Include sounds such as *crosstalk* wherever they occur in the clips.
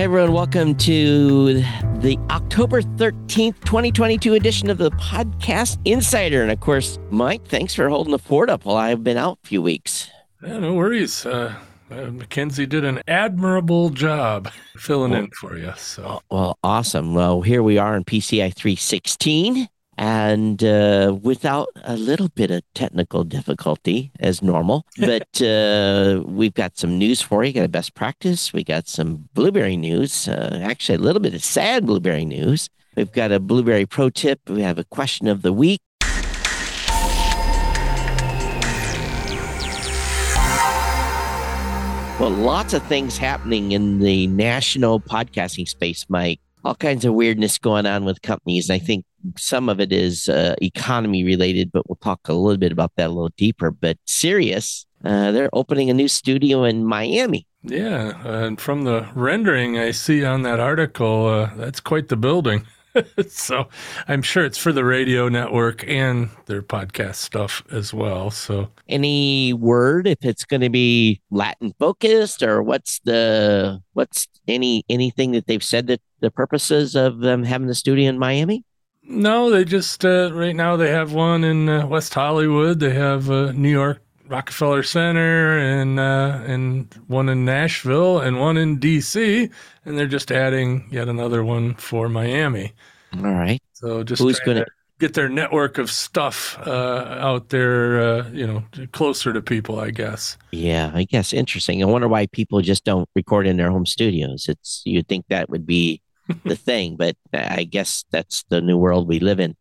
Hey everyone, welcome to the October 13th, 2022 edition of the Podcast Insider. And of course, Mike, thanks for holding the fort up while I've been out a few weeks. Yeah, no worries. Uh, uh, Mackenzie did an admirable job filling well, in for you. So, well, awesome. Well, here we are in PCI 316 and uh, without a little bit of technical difficulty as normal. *laughs* But uh, we've got some news for you. Got a best practice. We got some Blubrry news. Uh, actually, a little bit of sad Blubrry news. We've got a Blubrry pro tip. We have a question of the week. Well, lots of things happening in the national podcasting space, Mike all kinds of weirdness going on with companies. I think some of it is uh, economy related, but we'll talk a little bit about that a little deeper. But Sirius, uh, they're opening a new studio in Miami. Yeah, and from the rendering I see on that article, uh, that's quite the building. *laughs* so I'm sure it's for the radio network and their podcast stuff as well. So any word if it's going to be Latin focused or what's the what's any anything that they've said that the purposes of them having the studio in Miami? No, they just uh, right now they have one in uh, West Hollywood. They have uh, New York Rockefeller Center and uh, and one in Nashville and one in D.C. and they're just adding yet another one for Miami. All right. So just who's going to get their network of stuff uh, out there, uh, you know, closer to people, I guess. Yeah, I guess interesting. I wonder why people just don't record in their home studios. It's you'd think that would be the thing, but I guess that's the new world we live in.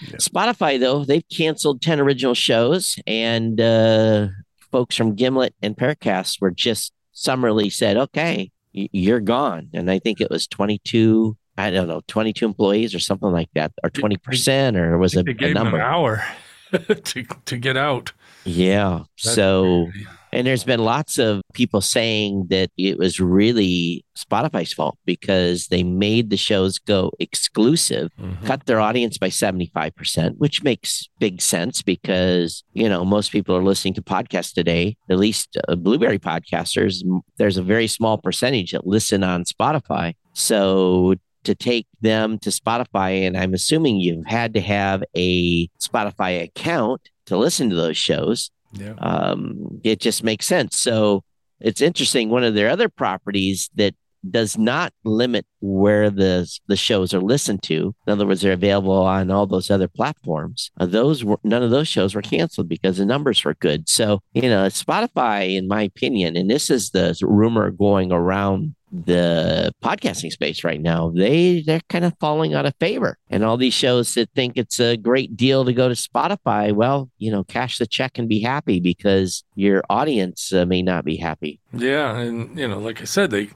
Yeah. Spotify, though, they've canceled 10 original shows, and uh, folks from Gimlet and Parcast were just summarily said, okay, you're gone. And I think it was 22, I don't know, 22 employees or something like that, or 20%, or was it a, a number? an hour *laughs* to, to get out. Yeah. That's so. Crazy and there's been lots of people saying that it was really Spotify's fault because they made the shows go exclusive, mm-hmm. cut their audience by 75%, which makes big sense because, you know, most people are listening to podcasts today, at least uh, Blubrry podcasters. There's a very small percentage that listen on Spotify. So to take them to Spotify, and I'm assuming you've had to have a Spotify account to listen to those shows. Yeah. Um, it just makes sense. So it's interesting. One of their other properties that does not limit where the the shows are listened to. In other words, they're available on all those other platforms. Uh, those were none of those shows were canceled because the numbers were good. So you know, Spotify, in my opinion, and this is the rumor going around the podcasting space right now they they're kind of falling out of favor and all these shows that think it's a great deal to go to spotify well you know cash the check and be happy because your audience uh, may not be happy yeah and you know like i said they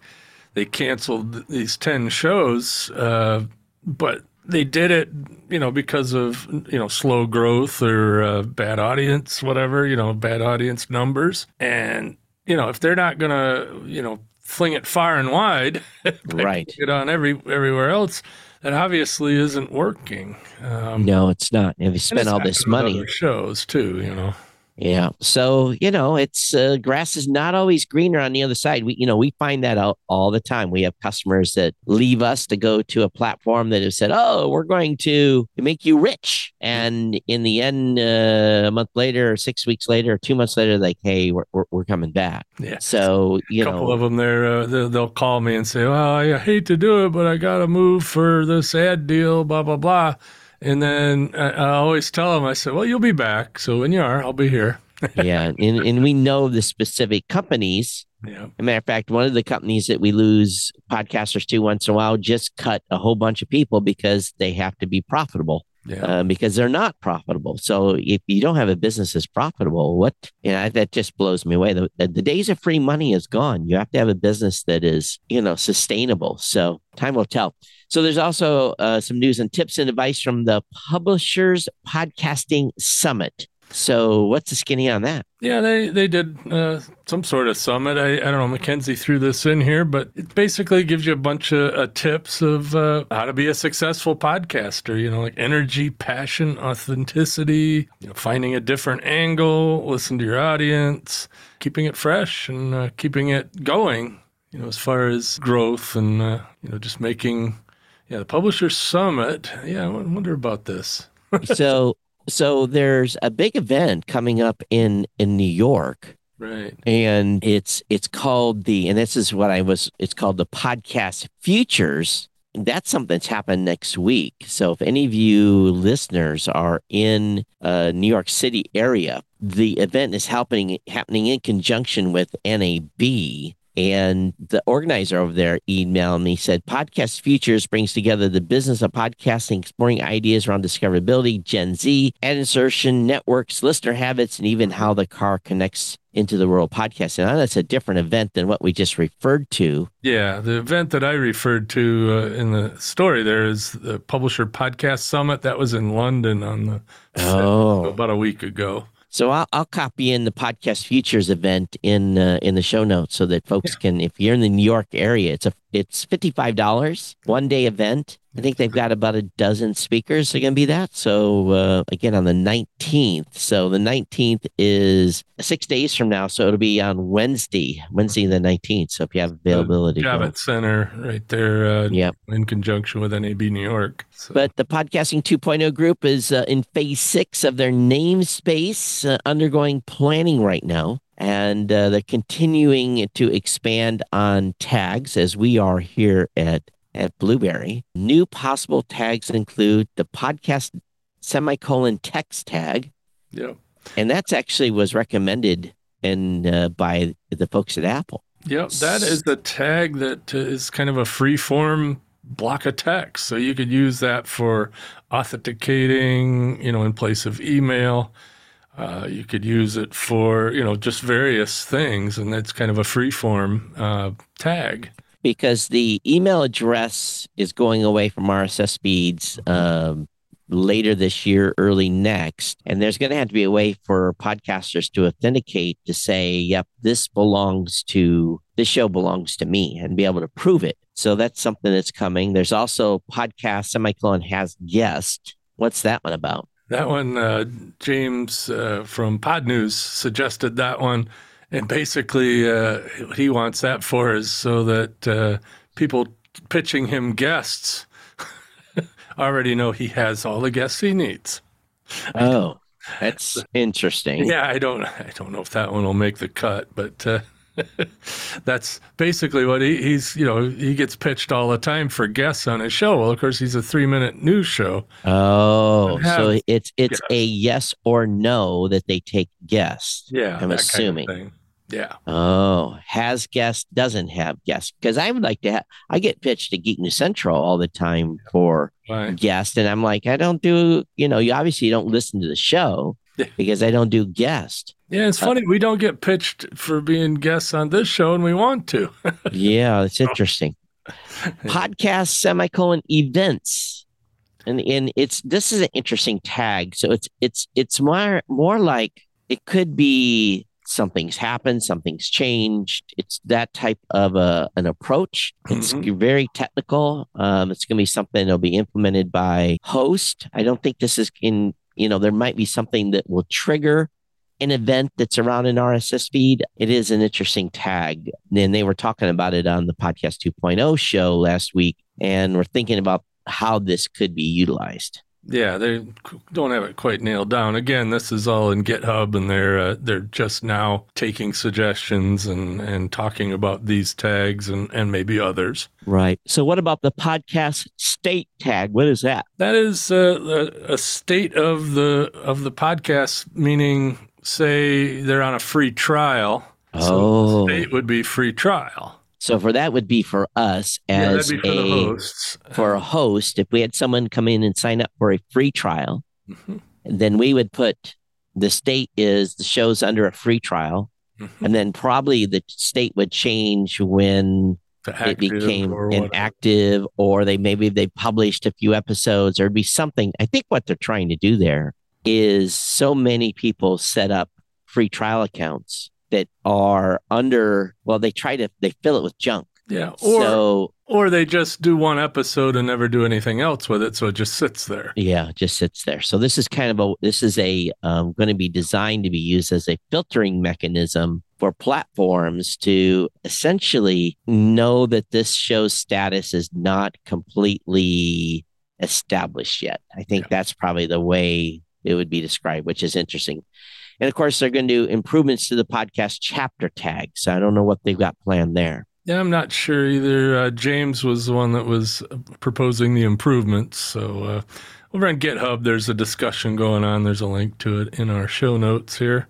they canceled these 10 shows uh, but they did it you know because of you know slow growth or uh, bad audience whatever you know bad audience numbers and you know if they're not gonna you know fling it far and wide, *laughs* right? It on every everywhere else. That obviously isn't working. Um, no, it's not. If you spend all this money, shows too, you know. Yeah. So, you know, it's uh, grass is not always greener on the other side. We, you know, we find that out all the time. We have customers that leave us to go to a platform that have said, oh, we're going to make you rich. And in the end, uh, a month later, or six weeks later, or two months later, like, hey, we're, we're, we're coming back. Yeah. So, you know, a couple of them there, uh, they'll call me and say, well, I hate to do it, but I got to move for this ad deal, blah, blah, blah. And then I, I always tell them, I said, well, you'll be back. So when you are, I'll be here. *laughs* yeah. And, and we know the specific companies. Yeah. As a matter of fact, one of the companies that we lose podcasters to once in a while just cut a whole bunch of people because they have to be profitable. Yeah. Uh, because they're not profitable. So if you don't have a business that's profitable, what you know that just blows me away. The, the days of free money is gone. You have to have a business that is you know sustainable. So time will tell. So there's also uh, some news and tips and advice from the Publishers Podcasting Summit. So what's the skinny on that? Yeah, they they did uh, some sort of summit. I, I don't know, Mackenzie threw this in here, but it basically gives you a bunch of uh, tips of uh, how to be a successful podcaster. You know, like energy, passion, authenticity, you know, finding a different angle, listen to your audience, keeping it fresh, and uh, keeping it going you know, as far as growth and uh, you know, just making yeah, the Publisher Summit. Yeah, I wonder about this. *laughs* so so there's a big event coming up in in New York. Right. And it's it's called the and this is what I was it's called the podcast futures. That's something that's happened next week. So if any of you listeners are in uh, New York City area, the event is happening happening in conjunction with NAB and the organizer over there emailed me, said Podcast Futures brings together the business of podcasting, exploring ideas around discoverability, Gen Z, ad insertion, networks, listener habits, and even how the car connects into the world of podcasting. Now, that's a different event than what we just referred to. Yeah, the event that I referred to uh, in the story there is the Publisher Podcast Summit. That was in London on the oh. *laughs* about a week ago. So I'll, I'll copy in the podcast futures event in uh, in the show notes so that folks yeah. can, if you're in the New York area, it's a it's fifty five dollars one day event. I think they've got about a dozen speakers are going to be that. So uh, again on the nineteenth. So the nineteenth is six days from now. So it'll be on Wednesday, Wednesday the nineteenth. So if you have availability, Javits Center right there. Uh, yep. in conjunction with NAB New York. So. But the podcasting 2.0 group is uh, in phase six of their namespace, uh, undergoing planning right now and uh, they're continuing to expand on tags as we are here at at Blubrry. New possible tags include the podcast semicolon text tag. Yeah. And that's actually was recommended and uh, by the folks at Apple. Yep, that is the tag that is kind of a free form block of text. So you could use that for authenticating, you know, in place of email. Uh, you could use it for you know just various things, and that's kind of a free form uh, tag. Because the email address is going away from RSS feeds um, later this year, early next, and there's going to have to be a way for podcasters to authenticate to say, "Yep, this belongs to this show belongs to me," and be able to prove it. So that's something that's coming. There's also podcast semicolon has guest. What's that one about? That one, uh, James uh, from Podnews suggested that one. And basically, uh, what he wants that for is so that uh, people pitching him guests *laughs* already know he has all the guests he needs. Oh, that's *laughs* interesting. Yeah, I don't, I don't know if that one will make the cut, but uh, *laughs* that's basically what he, he's you know he gets pitched all the time for guests on his show. Well of course he's a three minute news show. Oh so it's it's guests. a yes or no that they take guests yeah i'm assuming kind of yeah. Oh has guests doesn't have guests because i would like to have i get pitched to geek news central all the time for right. guests and i'm like i don't do you know you obviously don't listen to the show *laughs* because I don't do guest. Yeah, it's funny. Uh, we don't get pitched for being guests on this show, and we want to. *laughs* yeah, it's interesting. *laughs* Podcast semicolon events, and and it's this is an interesting tag. So it's it's it's more more like it could be something's happened, something's changed. It's that type of a an approach. It's mm-hmm. very technical. Um, it's going to be something that'll be implemented by host. I don't think this is in you know, there might be something that will trigger an event that's around an RSS feed. It is an interesting tag. And they were talking about it on the podcast 2.0 show last week. And we're thinking about how this could be utilized. Yeah, they don't have it quite nailed down. Again, this is all in GitHub, and they're uh, they're just now taking suggestions and and talking about these tags and and maybe others. Right. So, what about the podcast state tag? What is that? That is uh, a, a state of the of the podcast, meaning say they're on a free trial. Oh, so state would be free trial. So for that would be for us as yeah, a for a host. If we had someone come in and sign up for a free trial, mm-hmm. then we would put the state is the show's under a free trial, mm-hmm. and then probably the state would change when it became an active, or they maybe they published a few episodes, or it'd be something. I think what they're trying to do there is so many people set up free trial accounts that are under well they try to they fill it with junk yeah or so, or they just do one episode and never do anything else with it so it just sits there yeah just sits there so this is kind of a this is a um, going to be designed to be used as a filtering mechanism for platforms to essentially know that this show's status is not completely established yet. I think yeah. that's probably the way it would be described, which is interesting. And of course, they're going to do improvements to the podcast chapter tags. I don't know what they've got planned there. Yeah, I'm not sure either. Uh, James was the one that was proposing the improvements. So uh, over on GitHub, there's a discussion going on. There's a link to it in our show notes here.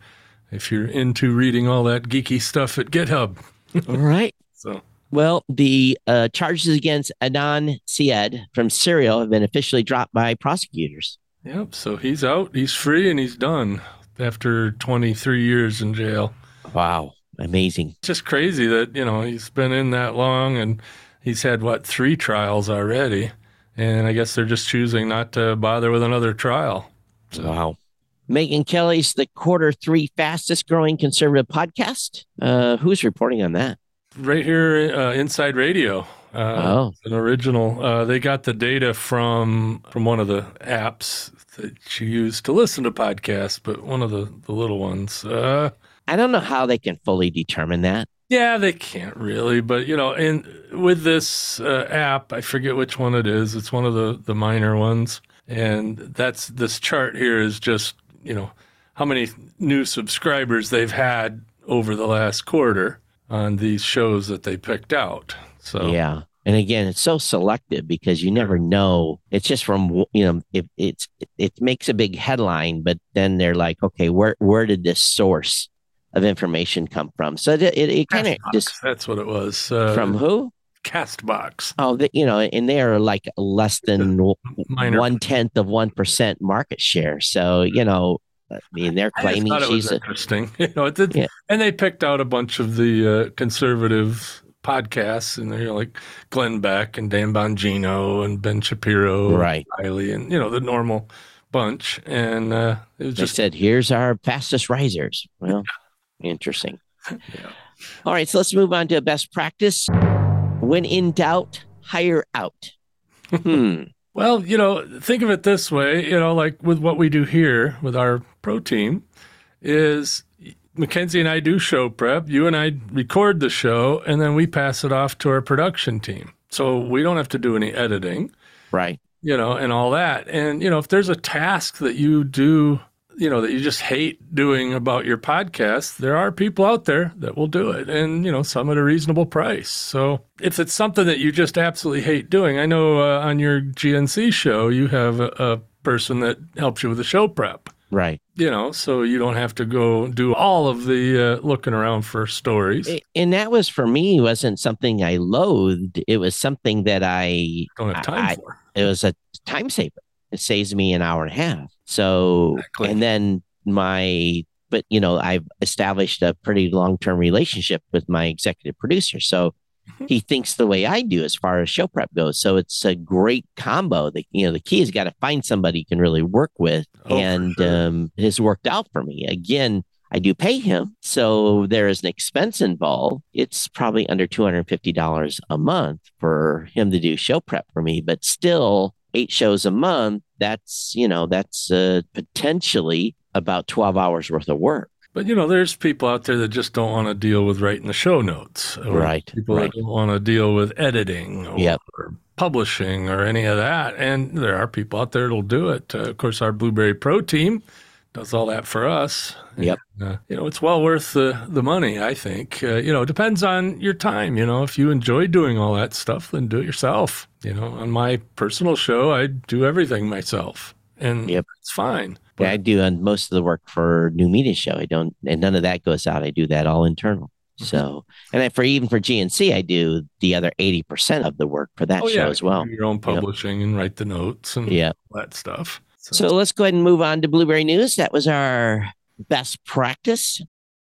If you're into reading all that geeky stuff at GitHub. *laughs* all right. So well, the uh, charges against Adnan Syed from Serial have been officially dropped by prosecutors. Yep. So he's out, he's free, and he's done after 23 years in jail. Wow. Amazing. It's just crazy that, you know, he's been in that long and he's had, what, three trials already. And I guess they're just choosing not to bother with another trial. Wow. Megyn Kelly's the quarter three fastest growing conservative podcast. Uh, who's reporting on that? Right here, uh, Inside Radio. Uh, oh. An original. Uh, they got the data from from one of the apps that you use to listen to podcasts, but one of the, the little ones. Uh, I don't know how they can fully determine that. Yeah, they can't really, but you know, and with this uh, app, I forget which one it is. It's one of the the minor ones, and that's this chart here is just you know how many new subscribers they've had over the last quarter on these shows that they picked out. So yeah, and again, it's so selective because you never know. It's just from you know, if it's it makes a big headline, but then they're like, okay, where where did this source of information come from? So it it, it kind of just that's what it was uh, from who Castbox. Oh, the, you know, and they are like less than one tenth of one percent market share. So you know, I mean, they're claiming she's a, interesting. *laughs* You know, it did, yeah. and they picked out a bunch of the uh, conservative podcasts, and they're like Glenn Beck and Dan Bongino and Ben Shapiro, right? And Riley, and you know the normal bunch. And uh, it was just said, "Here's our fastest risers." Well, *laughs* yeah. interesting. yeah. All right, so let's move on to a best practice. When in doubt, hire out. Hmm. *laughs* well, you know, think of it this way. You know, like with what we do here with our pro team, is Mackenzie and I do show prep. You and I record the show, and then we pass it off to our production team. So we don't have to do any editing. Right. You know, and all that. And, you know, if there's a task that you do, you know, that you just hate doing about your podcast, there are people out there that will do it and, you know, some at a reasonable price. So if it's something that you just absolutely hate doing, I know uh, on your GNC show, you have a, a person that helps you with the show prep. Right. You know, so you don't have to go do all of the uh, looking around for stories. And that was for me wasn't something I loathed. It was something that I don't have time I, for. It was a time saver. It saves me an hour and a half. So, exactly. and then my, but you know, I've established a pretty long term relationship with my executive producer. So he thinks the way I do as far as show prep goes. So it's a great combo. The you know the key is got to find somebody you can really work with, oh, and sure. um, it has worked out for me. Again, I do pay him, so there is an expense involved. It's probably under two hundred fifty dollars a month for him to do show prep for me, but still eight shows a month. That's you know that's uh, potentially about twelve hours worth of work. But you know, there's people out there that just don't want to deal with writing the show notes. right. People right. that don't want to deal with editing or, yep. or, publishing or any of that. And there are people out there that'll do it. Uh, of course, our Blubrry Pro team does all that for us. Yep. And, uh, you know, it's well worth the, the money, I think. Uh, you know, it depends on your time. You know, if you enjoy doing all that stuff, then do it yourself. You know, on my personal show, I do everything myself. And yep. it's fine. Yeah, I do on most of the work for New Media Show. I don't, and none of that goes out. I do that all internal. Mm-hmm. So, and then for even for GNC, I do the other 80% of the work for that oh, show yeah, as well. Your own publishing and write the notes and yeah. that stuff. So. so let's go ahead and move on to Blubrry News. That was our best practice.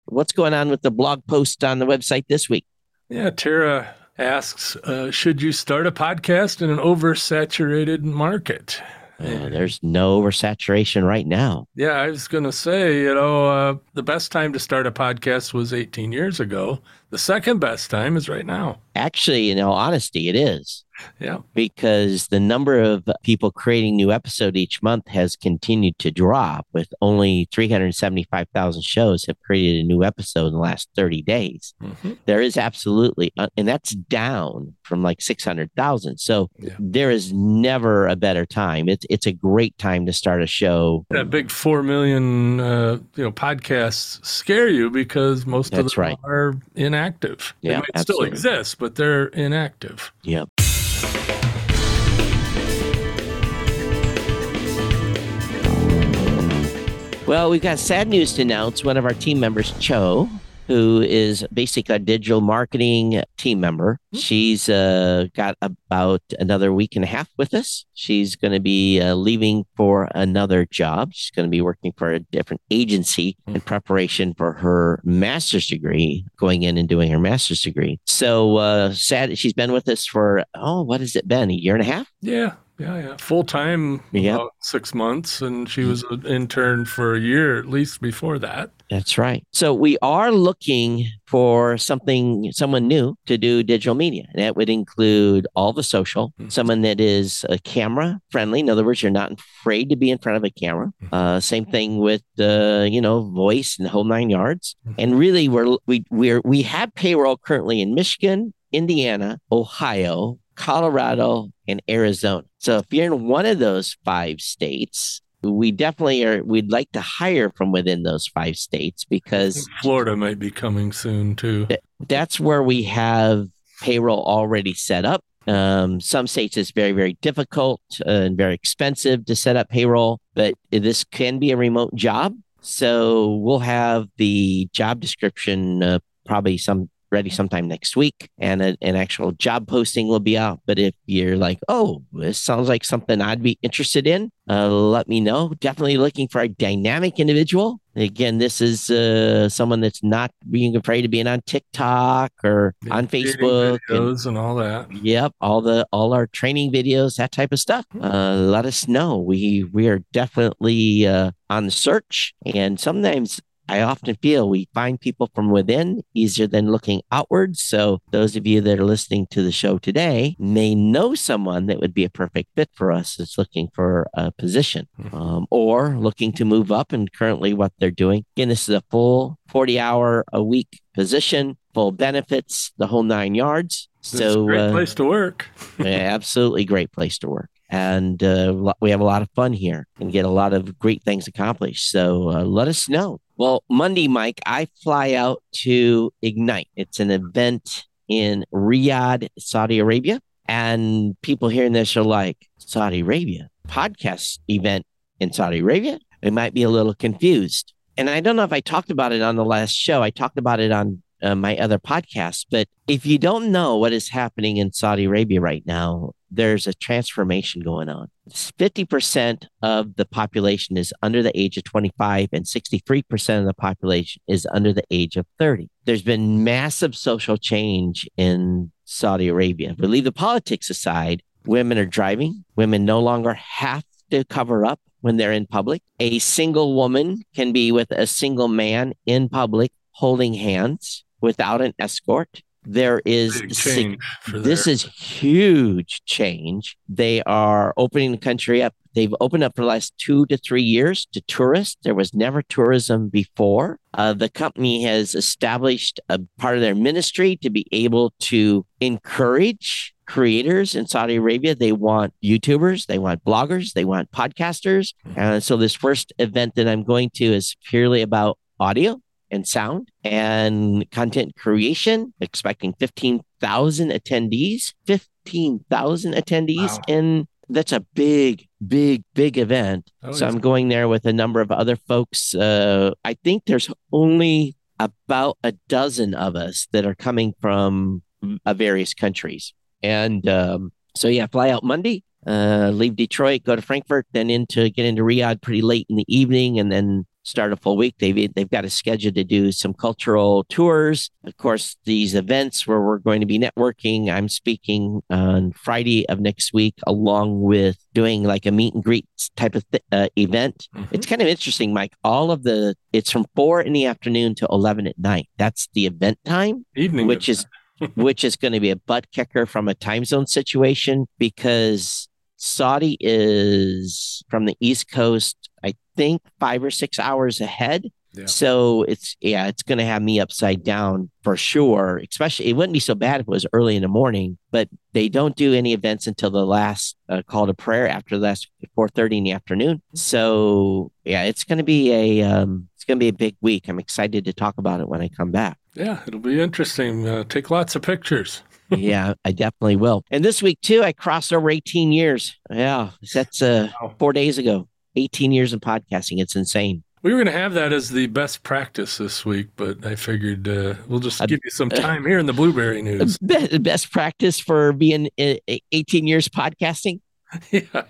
What's going on with the blog post on the website this week? Yeah, Tara asks, uh, should you start a podcast in an oversaturated market? Uh, there's no oversaturation right now. Yeah, I was going to say, you know, uh, the best time to start a podcast was 18 years ago. The second best time is right now. Actually, in all honesty, it is. Yeah. Because the number of people creating new episode each month has continued to drop with only 375,000 shows have created a new episode in the last 30 days. Mm-hmm. There is absolutely, uh, and that's down from like 600,000. So yeah. there is never a better time. It's, it's a great time to start a show. That big 4 million, uh, you know, podcasts scare you because most that's of them right. are inactive. Yeah, they might absolutely. still exist, but they're inactive. Yep. Well, we've got sad news to announce. One of our team members, Cho, who is basically a digital marketing team member. Hmm. She's uh, got about another week and a half with us. She's going to be uh, leaving for another job. She's going to be working for a different agency in preparation for her master's degree, going in and doing her master's degree. So uh, sad. She's been with us for, oh, what has it been? A year and a half? Yeah. Yeah, yeah. Full time yeah. about six months. And she was an intern for a year at least before that. That's right. So we are looking for something, someone new to do digital media. And that would include all the social, mm-hmm. someone that is a camera friendly. In other words, you're not afraid to be in front of a camera. Mm-hmm. Uh, same thing with the, uh, you know, voice and the whole nine yards. Mm-hmm. And really, we're we we're we have payroll currently in Michigan, Indiana, Ohio, Colorado, and Arizona. So if you're in one of those five states, we definitely are we'd like to hire from within those five states because Florida might be coming soon too. Th- that's where we have payroll already set up. Um, some states it's very very difficult and very expensive to set up payroll, but this can be a remote job. So we'll have the job description uh, probably some ready sometime next week and a, an actual job posting will be out. But if you're like, oh, this sounds like something I'd be interested in, uh, let me know. Definitely looking for a dynamic individual. Again, this is uh, someone that's not being afraid of being on TikTok or yeah, on Facebook videos and, and, all that. Yep, all the all our training videos, that type of stuff. Hmm. Uh, let us know. We we are definitely uh, on the search, and sometimes I often feel we find people from within easier than looking outwards. So, those of you that are listening to the show today may know someone that would be a perfect fit for us that's looking for a position hmm. um, or looking to move up and currently what they're doing. Again, this is a full 40 hour a week position, full benefits, the whole nine yards. So, great uh, place to work. *laughs* yeah, absolutely great place to work and uh, we have a lot of fun here and get a lot of great things accomplished. So uh, let us know. Well, Monday, Mike, I fly out to Ignite. It's an event in Riyadh, Saudi Arabia. And people hearing this are like, Saudi Arabia, podcast event in Saudi Arabia? They might be a little confused. And I don't know if I talked about it on the last show. I talked about it on uh, my other podcast. But if you don't know what is happening in Saudi Arabia right now, there's a transformation going on. 50% of the population is under the age of 25, and 63% of the population is under the age of 30. There's been massive social change in Saudi Arabia. We leave the politics aside, women are driving, women no longer have to cover up when they're in public. A single woman can be with a single man in public holding hands without an escort. There is sig- this is huge change. They are opening the country up. They've opened up for the last two to three years to tourists. There was never tourism before. Uh, the company has established a part of their ministry to be able to encourage creators in Saudi Arabia. They want YouTubers, they want bloggers, they want podcasters. Mm-hmm. And so this first event that I'm going to is purely about audio and sound and content creation, expecting 15,000 attendees, 15,000 attendees. Wow. And that's a big, big, big event. Oh, so I'm going there with a number of other folks. Uh, I think there's only about a dozen of us that are coming from uh, various countries. And um, so, yeah, fly out Monday, uh, leave Detroit, go to Frankfurt, then into get into Riyadh pretty late in the evening, and then start a full week. They've they've got a schedule to do some cultural tours. Of course, these events where we're going to be networking. I'm speaking on Friday of next week, along with doing like a meet and greet type of th- uh, event. Mm-hmm. It's kind of interesting, Mike. All of the it's from four in the afternoon to eleven at night. That's the event time, evening, which is *laughs* which is going to be a butt kicker from a time zone situation because Saudi is from the East Coast, I think five or six hours ahead. Yeah. So it's yeah, it's going to have me upside down for sure. Especially, it wouldn't be so bad if it was early in the morning. But they don't do any events until the last uh, call to prayer after the last four thirty in the afternoon. So yeah, it's going to be a um, it's going to be a big week. I'm excited to talk about it when I come back. Yeah, it'll be interesting. Uh, take lots of pictures. *laughs* yeah, I definitely will. And this week too, I crossed over 18 years. Yeah, that's uh, wow. four days ago. 18 years of podcasting. It's insane. We were going to have that as the best practice this week, but I figured uh, we'll just give you some *laughs* time here in the Blubrry news. Best practice for being uh, 18 years podcasting. *laughs* yeah.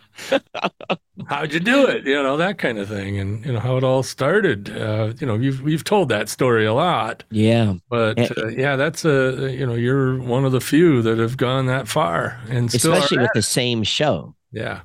How'd you do it? You know that kind of thing, and you know how it all started. Uh, you know, you've we've told that story a lot. Yeah, but uh, yeah, that's a you know you're one of the few that have gone that far, and especially with the same show. Yeah,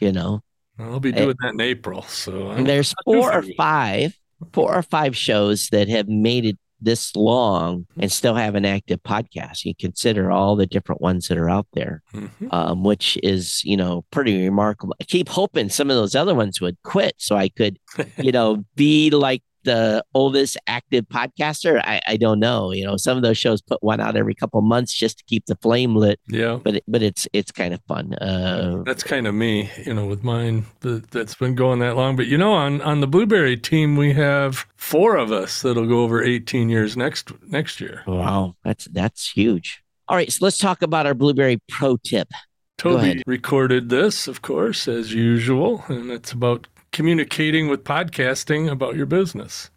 you know, I'll be doing that in April. So and there's four or five, four or five shows that have made it this long and still have an active podcast. You consider all the different ones that are out there, mm-hmm. um, which is you know pretty remarkable. I keep hoping some of those other ones would quit so I could, *laughs* you know, be like the oldest active podcaster? I, I don't know. You know, some of those shows put one out every couple months just to keep the flame lit. Yeah, but it, but it's it's kind of fun. Uh, that's kind of me. You know, with mine that, that's been going that long. But you know, on on the Blubrry team, we have four of us that'll go over 18 years next next year. Wow, that's that's huge. All right, so let's talk about our Blubrry Pro tip. Toby recorded this, of course, as usual, and it's about communicating with podcasting about your business.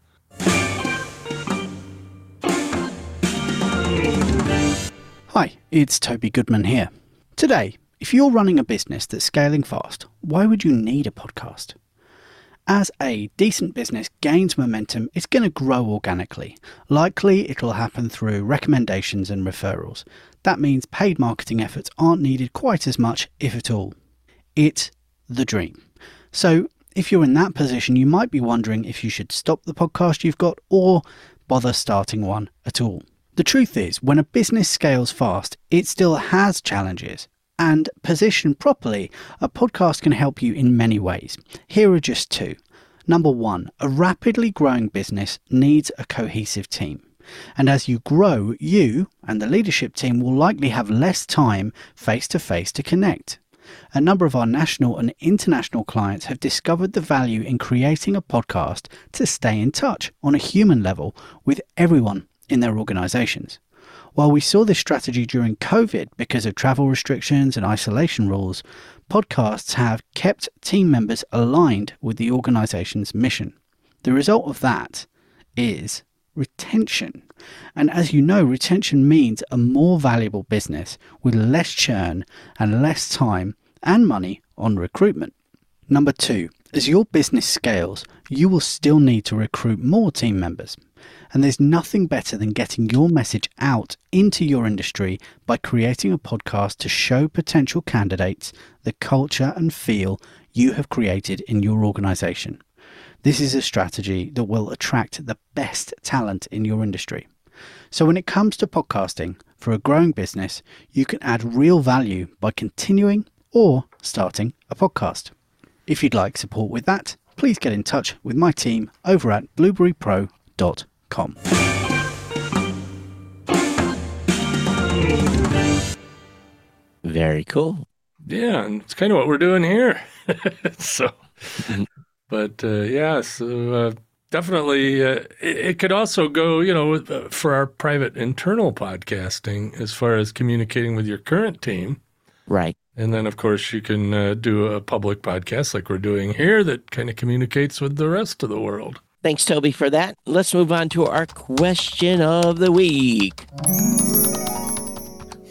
Hi, it's Toby Goodman here. Today, if you're running a business that's scaling fast, why would you need a podcast? As a decent business gains momentum, it's going to grow organically. Likely, it'll happen through recommendations and referrals. That means paid marketing efforts aren't needed quite as much, if at all. It's the dream. So, if you're in that position, you might be wondering if you should stop the podcast you've got or bother starting one at all. The truth is, when a business scales fast, it still has challenges. And positioned properly, a podcast can help you in many ways. Here are just two. Number one, a rapidly growing business needs a cohesive team. And as you grow, you and the leadership team will likely have less time face to face to connect a number of our national and international clients have discovered the value in creating a podcast to stay in touch on a human level with everyone in their organizations. While we saw this strategy during COVID because of travel restrictions and isolation rules, podcasts have kept team members aligned with the organization's mission. The result of that is retention. And as you know, retention means a more valuable business with less churn and less time and money on recruitment. Number two, as your business scales, you will still need to recruit more team members. And there's nothing better than getting your message out into your industry by creating a podcast to show potential candidates the culture and feel you have created in your organization. This is a strategy that will attract the best talent in your industry. So, when it comes to podcasting for a growing business, you can add real value by continuing or starting a podcast. If you'd like support with that, please get in touch with my team over at blueberrypro.com. Very cool. Yeah, and it's kind of what we're doing here. *laughs* so, but uh, yeah, so uh, definitely, uh, it, it, could also go, you know, uh, for our private internal podcasting as far as communicating with your current team. Right. And then, of course, you can uh, do a public podcast like we're doing here that kind of communicates with the rest of the world. Thanks, Toby, for that. Let's move on to our question of the week.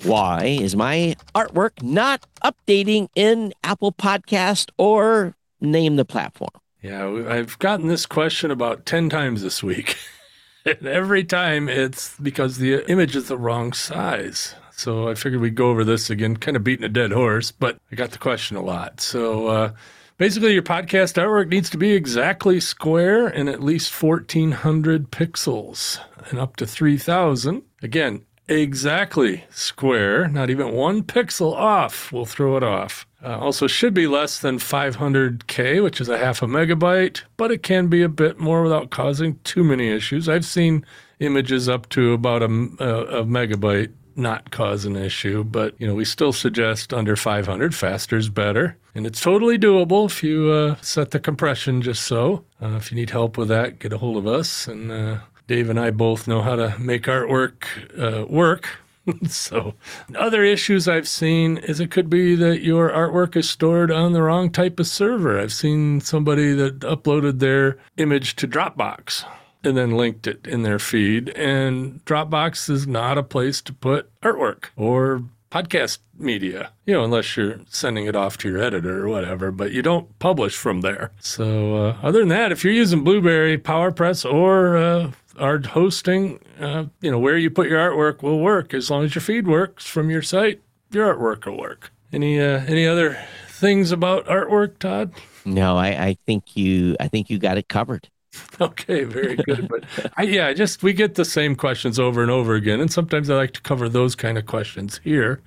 Why is my artwork not updating in Apple Podcast or name the platform? Yeah, I've gotten this question about 10 times this week. *laughs* and every time it's because the image is the wrong size. So I figured we'd go over this again, kind of beating a dead horse, but I got the question a lot. So uh, basically, your podcast artwork needs to be exactly square and at least 1400 pixels and up to 3000. Again, exactly square, not even one pixel off will throw it off. Uh, also, should be less than 500K, which is a half a megabyte, but it can be a bit more without causing too many issues. I've seen images up to about a, a, a megabyte not cause an issue, but you know we still suggest under 500. Faster is better, and it's totally doable if you uh, set the compression just so. Uh, if you need help with that, get a hold of us. And uh, Dave and I both know how to make artwork uh, work. *laughs* so, other issues I've seen is it could be that your artwork is stored on the wrong type of server. I've seen somebody that uploaded their image to Dropbox and then linked it in their feed. And Dropbox is not a place to put artwork or podcast media, you know, unless you're sending it off to your editor or whatever, but you don't publish from there. So, uh, other than that, if you're using Blubrry, PowerPress, or uh, art hosting, uh, you know, where you put your artwork will work as long as your feed works from your site. Your artwork will work. Any uh, any other things about artwork, Todd? No, I, I think you I think you got it covered. *laughs* Okay, very good. But I, yeah, just we get the same questions over and over again, and sometimes I like to cover those kind of questions here,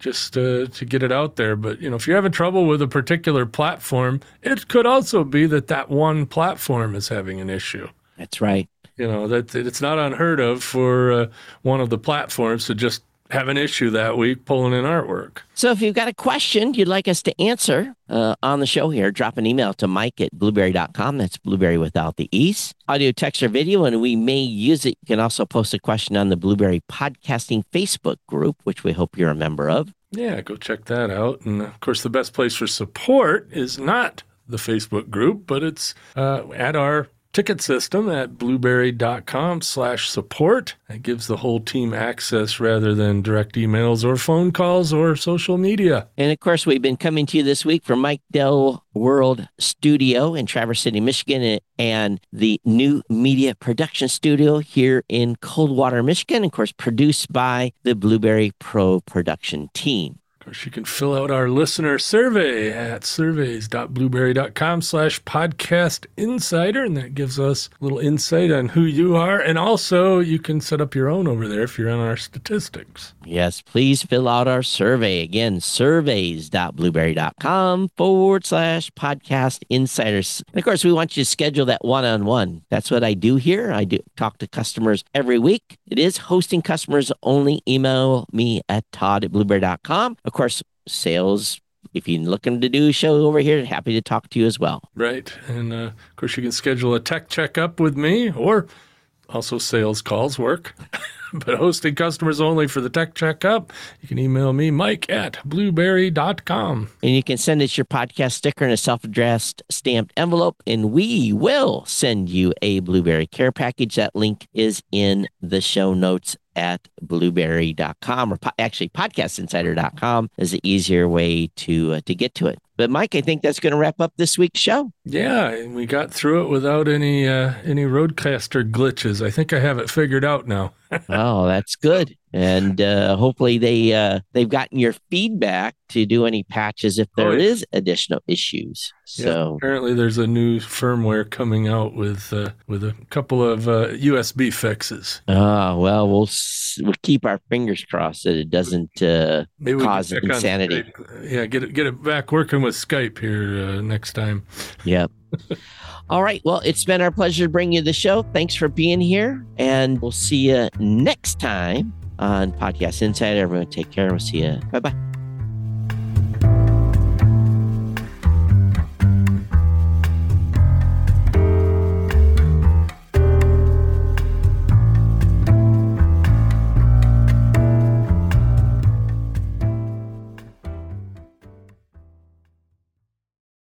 just uh, to get it out there. But you know, if you're having trouble with a particular platform, it could also be that that one platform is having an issue. That's right. You know that it's not unheard of for uh, one of the platforms to just have an issue that week pulling in artwork. So if you've got a question you'd like us to answer uh, on the show here, drop an email to mike at blubrry.com. That's blueberry without the E's. Audio, text, or video, and we may use it. You can also post a question on the Blubrry Podcasting Facebook group, which we hope you're a member of. Yeah, go check that out. And of course, the best place for support is not the Facebook group, but it's uh, at our ticket system at blubrry.com slash support. That gives the whole team access rather than direct emails or phone calls or social media. And of course, we've been coming to you this week from Mike Dell World Studio in Traverse City, Michigan, and the new media production studio here in Coldwater, Michigan. Of course, produced by the Blubrry Pro production team course, you can fill out our listener survey at surveys.blubrry.com slash podcast insider, and that gives us a little insight on who you are. And also, you can set up your own over there if you're on our statistics. Yes, please fill out our survey. Again, surveys.blubrry.com forward slash podcast insiders. And of course, we want you to schedule that one on one. That's what I do here. I do talk to customers every week. It is hosting customers only. Email me at todd at blubrry.com. Of course, sales if you're looking to do a show over here, happy to talk to you as well. Right. And uh, of course, you can schedule a tech checkup with me or also sales calls work. *laughs* but hosting customers only for the tech checkup, you can email me, mike at blubrry.com. And you can send us your podcast sticker in a self addressed stamped envelope, and we will send you a Blubrry care package. That link is in the show notes at blubrry.com or po- actually podcastinsider.com is the easier way to uh, to get to it. But Mike, I think that's going to wrap up this week's show. Yeah, we got through it without any uh, any RODECaster glitches. I think I have it figured out now. Oh, that's good. And uh, hopefully they uh, they've gotten your feedback to do any patches if there oh, is additional issues. So yeah, apparently there's a new firmware coming out with uh, with a couple of USB uh, fixes. Oh well, we'll we'll keep our fingers crossed that it doesn't uh, cause insanity. Yeah, get it get it back working with Skype here uh, next time. Yep. *laughs* All right. Well, it's been our pleasure to bring you the show. Thanks for being here. And we'll see you next time on Podcast Insider. Everyone take care. We'll see you. Bye bye.